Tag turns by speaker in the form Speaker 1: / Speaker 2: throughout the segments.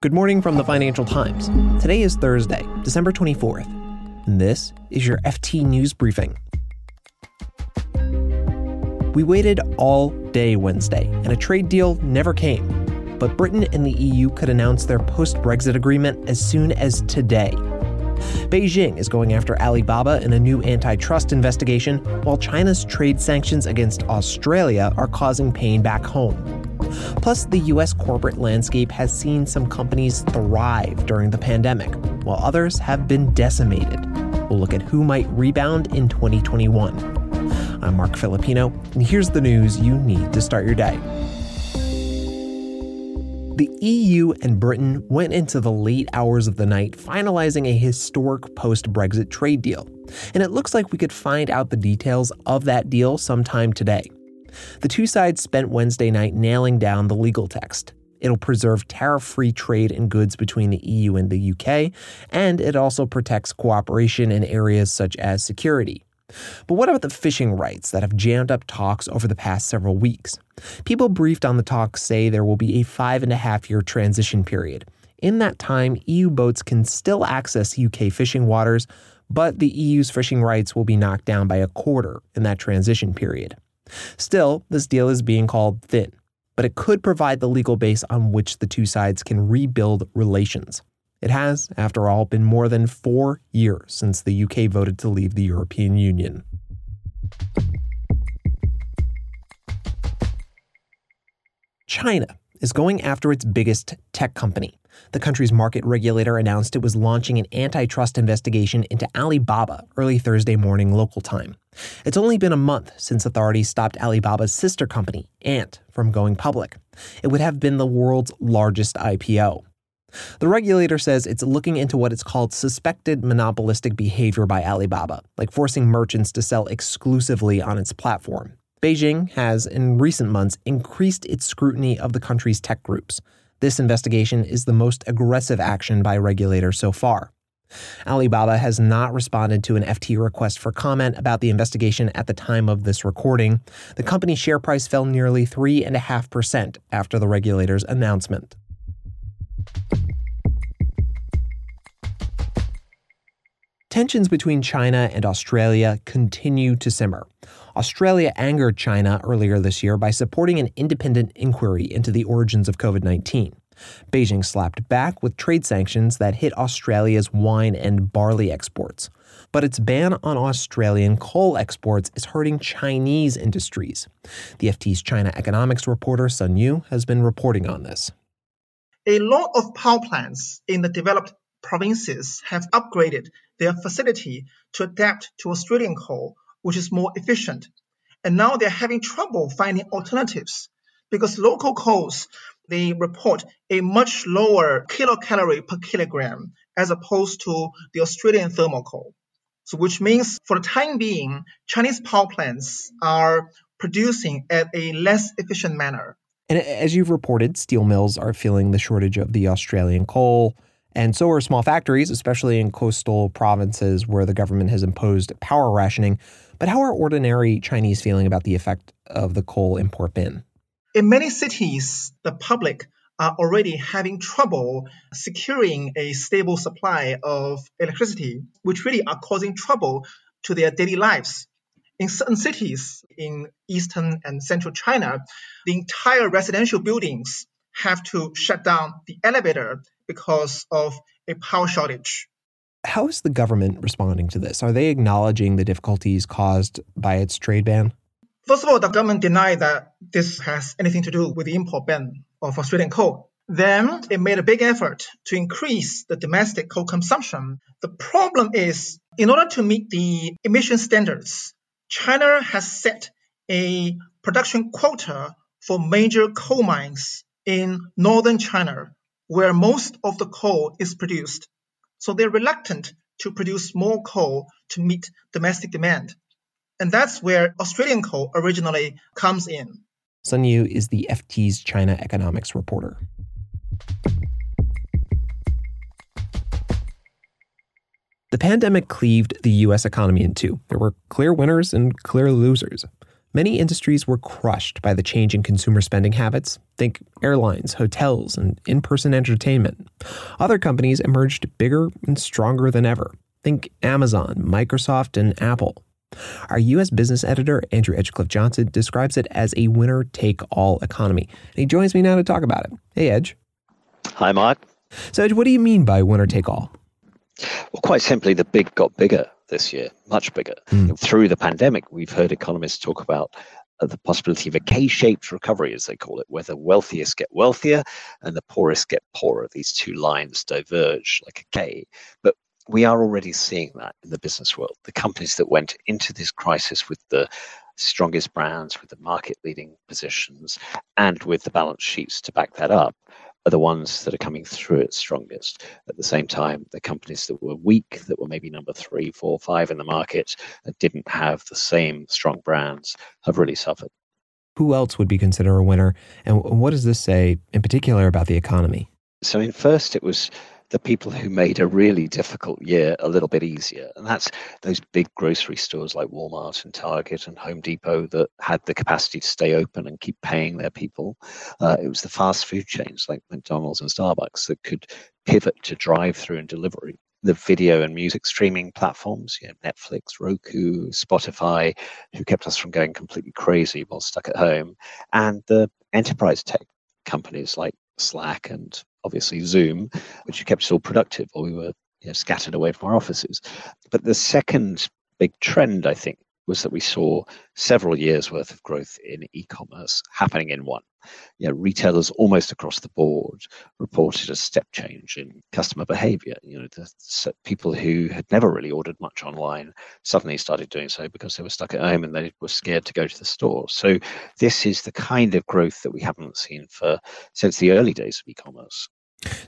Speaker 1: Good morning from the Financial Times. Today is Thursday, December 24th, and this is your FT News Briefing. We waited all day Wednesday, and a trade deal never came. But Britain and the EU could announce their post Brexit agreement as soon as today. Beijing is going after Alibaba in a new antitrust investigation, while China's trade sanctions against Australia are causing pain back home. Plus, the US corporate landscape has seen some companies thrive during the pandemic, while others have been decimated. We'll look at who might rebound in 2021. I'm Marc Filippino, and here's the news you need to start your day. The EU and Britain went into the late hours of the night finalizing a historic post Brexit trade deal. And it looks like we could find out the details of that deal sometime today. The two sides spent Wednesday night nailing down the legal text. It'll preserve tariff free trade in goods between the EU and the UK, and it also protects cooperation in areas such as security. But what about the fishing rights that have jammed up talks over the past several weeks? People briefed on the talks say there will be a five and a half year transition period. In that time, EU boats can still access UK fishing waters, but the EU's fishing rights will be knocked down by a quarter in that transition period. Still, this deal is being called thin, but it could provide the legal base on which the two sides can rebuild relations. It has, after all, been more than four years since the UK voted to leave the European Union. China is going after its biggest tech company. The country's market regulator announced it was launching an antitrust investigation into Alibaba early Thursday morning local time. It's only been a month since authorities stopped Alibaba's sister company, Ant, from going public. It would have been the world's largest IPO. The regulator says it's looking into what it's called suspected monopolistic behavior by Alibaba, like forcing merchants to sell exclusively on its platform. Beijing has, in recent months, increased its scrutiny of the country's tech groups. This investigation is the most aggressive action by regulators so far. Alibaba has not responded to an FT request for comment about the investigation at the time of this recording. The company's share price fell nearly 3.5% after the regulator's announcement. Tensions between China and Australia continue to simmer. Australia angered China earlier this year by supporting an independent inquiry into the origins of COVID 19. Beijing slapped back with trade sanctions that hit Australia's wine and barley exports. But its ban on Australian coal exports is hurting Chinese industries. The FT's China economics reporter Sun Yu has been reporting on this.
Speaker 2: A lot of power plants in the developed provinces have upgraded their facility to adapt to Australian coal, which is more efficient. And now they're having trouble finding alternatives because local coals they report a much lower kilocalorie per kilogram as opposed to the Australian thermal coal. So which means for the time being, Chinese power plants are producing at a less efficient manner.
Speaker 1: And as you've reported, steel mills are feeling the shortage of the Australian coal. And so are small factories, especially in coastal provinces where the government has imposed power rationing. But how are ordinary Chinese feeling about the effect of the coal import ban?
Speaker 2: In many cities, the public are already having trouble securing a stable supply of electricity, which really are causing trouble to their daily lives. In certain cities in eastern and central China, the entire residential buildings have to shut down the elevator because of a power shortage.
Speaker 1: How is the government responding to this? Are they acknowledging the difficulties caused by its trade ban?
Speaker 2: First of all, the government denied that this has anything to do with the import ban of Australian coal. Then it made a big effort to increase the domestic coal consumption. The problem is, in order to meet the emission standards, China has set a production quota for major coal mines in northern China, where most of the coal is produced. So they're reluctant to produce more coal to meet domestic demand. And that's where Australian coal originally comes in.
Speaker 1: Sun Yu is the FT's China economics reporter. The pandemic cleaved the U.S. economy in two. There were clear winners and clear losers. Many industries were crushed by the change in consumer spending habits. Think airlines, hotels, and in person entertainment. Other companies emerged bigger and stronger than ever. Think Amazon, Microsoft, and Apple. Our U.S. business editor, Andrew Edgecliffe Johnson, describes it as a winner take all economy. And he joins me now to talk about it. Hey, Edge.
Speaker 3: Hi, Mark.
Speaker 1: So, Edge, what do you mean by winner take all?
Speaker 3: Well, quite simply, the big got bigger this year, much bigger. Mm. Through the pandemic, we've heard economists talk about uh, the possibility of a K-shaped recovery, as they call it, where the wealthiest get wealthier and the poorest get poorer. These two lines diverge like a K. But we are already seeing that in the business world. The companies that went into this crisis with the strongest brands, with the market leading positions, and with the balance sheets to back that up, are the ones that are coming through it strongest. At the same time, the companies that were weak, that were maybe number three, four, five in the market, that didn't have the same strong brands, have really suffered.
Speaker 1: Who else would be considered a winner? And what does this say in particular about the economy?
Speaker 3: So, in first, it was the people who made a really difficult year a little bit easier. And that's those big grocery stores like Walmart and Target and Home Depot that had the capacity to stay open and keep paying their people. Uh, it was the fast food chains like McDonald's and Starbucks that could pivot to drive through and delivery. The video and music streaming platforms, you know, Netflix, Roku, Spotify, who kept us from going completely crazy while stuck at home, and the enterprise tech companies like Slack and obviously Zoom, which kept us all productive while we were you know, scattered away from our offices. But the second big trend, I think, was that we saw several years worth of growth in e-commerce happening in one. You know, retailers almost across the board reported a step change in customer behavior. You know, the people who had never really ordered much online suddenly started doing so because they were stuck at home and they were scared to go to the store. So this is the kind of growth that we haven't seen for since the early days of e-commerce.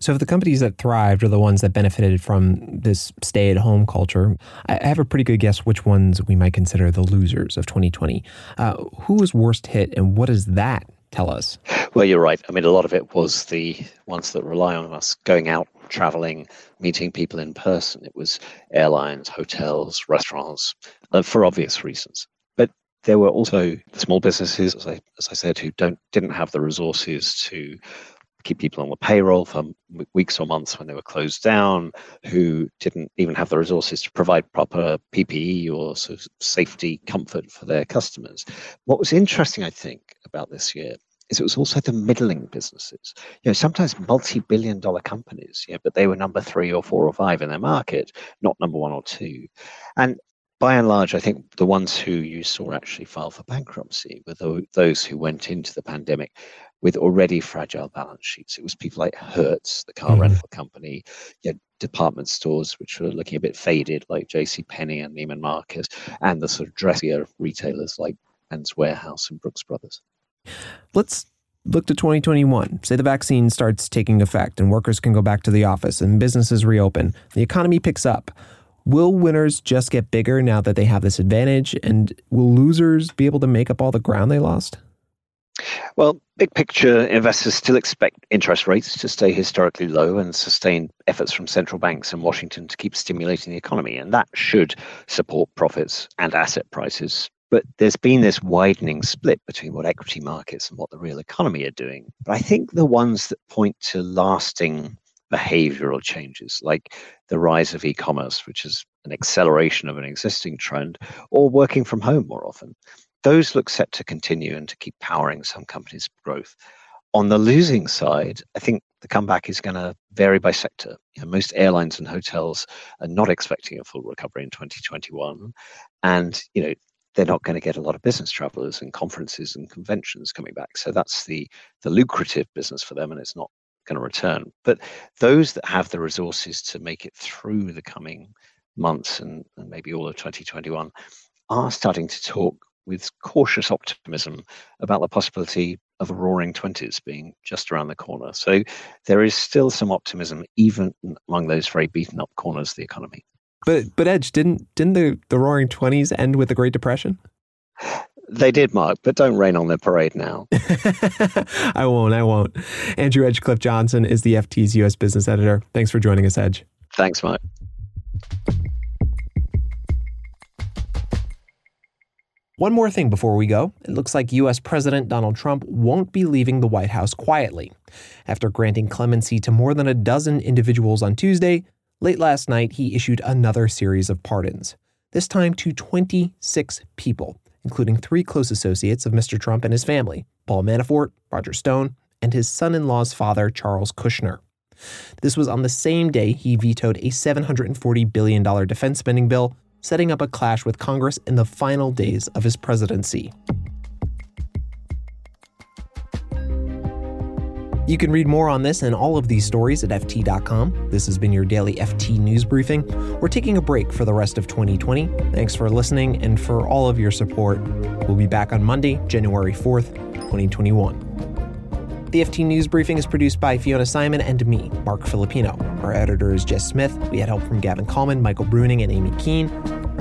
Speaker 1: So, if the companies that thrived are the ones that benefited from this stay at home culture, I have a pretty good guess which ones we might consider the losers of 2020. Uh, who was worst hit, and what does that tell us?
Speaker 3: Well, you're right. I mean, a lot of it was the ones that rely on us going out, traveling, meeting people in person. It was airlines, hotels, restaurants, uh, for obvious reasons. But there were also small businesses, as I, as I said, who don't didn't have the resources to keep people on the payroll for weeks or months when they were closed down, who didn't even have the resources to provide proper PPE or sort of safety comfort for their customers. What was interesting, I think, about this year is it was also the middling businesses. You know, sometimes multi-billion dollar companies, you know, but they were number three or four or five in their market, not number one or two. And by and large, I think the ones who you saw actually file for bankruptcy were those who went into the pandemic with already fragile balance sheets. It was people like Hertz, the car mm-hmm. rental company, you had department stores which were looking a bit faded, like J.C. Penney and Neiman Marcus, and the sort of dressier retailers like Men's Wearhouse and Brooks Brothers.
Speaker 1: Let's look to 2021. Say the vaccine starts taking effect and workers can go back to the office and businesses reopen. The economy picks up. Will winners just get bigger now that they have this advantage? And will losers be able to make up all the ground they lost?
Speaker 3: Well, big picture, investors still expect interest rates to stay historically low and sustain efforts from central banks and Washington to keep stimulating the economy. And that should support profits and asset prices. But there's been this widening split between what equity markets and what the real economy are doing. But I think the ones that point to lasting behavioral changes, like the rise of e commerce, which is an acceleration of an existing trend, or working from home more often. Those look set to continue and to keep powering some companies' growth. On the losing side, I think the comeback is going to vary by sector. You know, most airlines and hotels are not expecting a full recovery in 2021, and you know they're not going to get a lot of business travelers and conferences and conventions coming back. So that's the the lucrative business for them, and it's not going to return. But those that have the resources to make it through the coming months and, and maybe all of 2021 are starting to talk with cautious optimism about the possibility of a roaring 20s being just around the corner. So there is still some optimism even among those very beaten up corners of the economy.
Speaker 1: But but Edge, didn't didn't the, the roaring 20s end with the Great Depression?
Speaker 3: They did, Mark, but don't rain on their parade now.
Speaker 1: I won't. I won't. Andrew Edgecliffe Johnson is the FT's U.S. business editor. Thanks for joining us, Edge.
Speaker 3: Thanks, Mark.
Speaker 1: One more thing before we go. It looks like U.S. President Donald Trump won't be leaving the White House quietly. After granting clemency to more than a dozen individuals on Tuesday, late last night he issued another series of pardons, this time to 26 people, including three close associates of Mr. Trump and his family Paul Manafort, Roger Stone, and his son in law's father, Charles Kushner. This was on the same day he vetoed a $740 billion defense spending bill setting up a clash with Congress in the final days of his presidency. You can read more on this and all of these stories at FT.com. This has been your daily FT news briefing. We're taking a break for the rest of 2020. Thanks for listening and for all of your support. We'll be back on Monday, January 4th, 2021. The FT News Briefing is produced by Fiona Symon and me, Marc Filippino. Our editor is Jess Smith. We had help from Gavin Kallmann, Michael Bruning, and Amy Keene.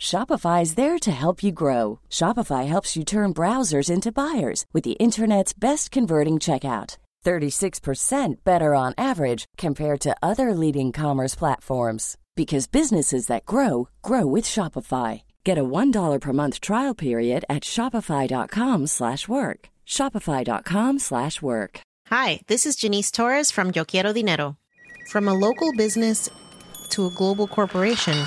Speaker 4: Shopify is there to help you grow. Shopify helps you turn browsers into buyers with the internet's best converting checkout. 36% better on average compared to other leading commerce platforms because businesses that grow grow with Shopify. Get a $1 per month trial period at shopify.com/work. shopify.com/work.
Speaker 5: Hi, this is Janice Torres from Yo Quiero Dinero. From a local business to a global corporation,